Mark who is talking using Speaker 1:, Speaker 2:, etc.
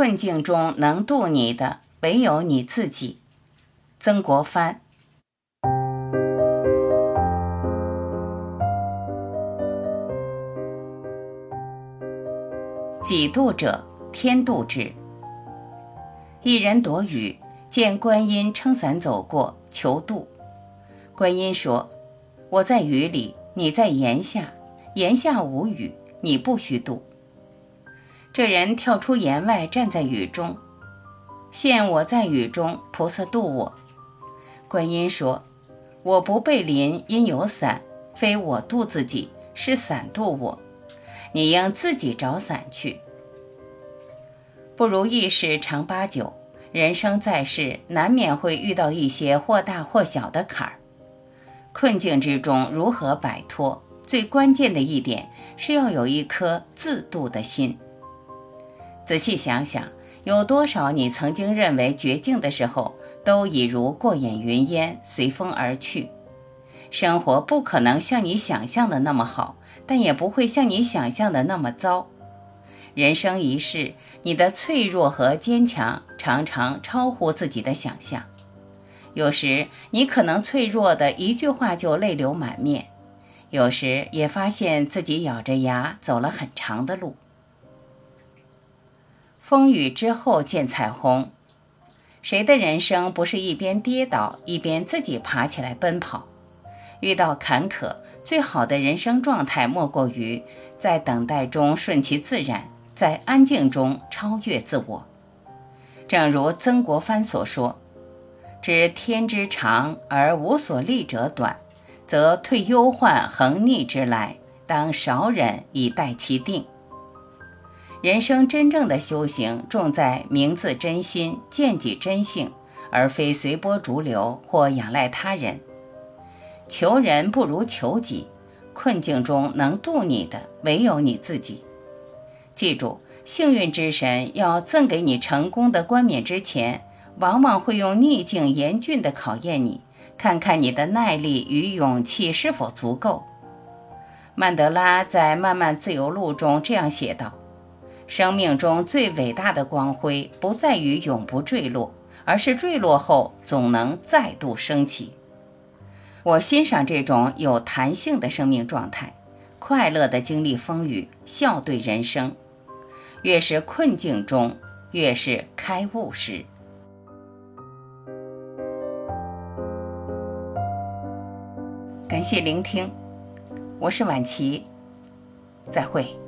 Speaker 1: 困境中能渡你的，唯有你自己。曾国藩。己度者，天度之。一人躲雨，见观音撑伞走过，求渡。观音说：“我在雨里，你在檐下，檐下无雨，你不许渡。”这人跳出檐外，站在雨中，现我在雨中，菩萨渡我。观音说：“我不被淋，因有伞，非我渡自己，是伞渡我。你应自己找伞去。”不如意事常八九，人生在世，难免会遇到一些或大或小的坎儿。困境之中如何摆脱？最关键的一点是要有一颗自渡的心。仔细想想，有多少你曾经认为绝境的时候，都已如过眼云烟，随风而去。生活不可能像你想象的那么好，但也不会像你想象的那么糟。人生一世，你的脆弱和坚强常常超乎自己的想象。有时你可能脆弱的一句话就泪流满面，有时也发现自己咬着牙走了很长的路。风雨之后见彩虹，谁的人生不是一边跌倒一边自己爬起来奔跑？遇到坎坷，最好的人生状态莫过于在等待中顺其自然，在安静中超越自我。正如曾国藩所说：“知天之长而无所立者短，则退忧患横逆之来，当少忍以待其定。”人生真正的修行，重在明自真心，见己真性，而非随波逐流或仰赖他人。求人不如求己，困境中能渡你的，唯有你自己。记住，幸运之神要赠给你成功的冠冕之前，往往会用逆境严峻的考验你，看看你的耐力与勇气是否足够。曼德拉在《漫漫自由路》中这样写道。生命中最伟大的光辉，不在于永不坠落，而是坠落后总能再度升起。我欣赏这种有弹性的生命状态，快乐地经历风雨，笑对人生。越是困境中，越是开悟时。感谢聆听，我是晚琪，再会。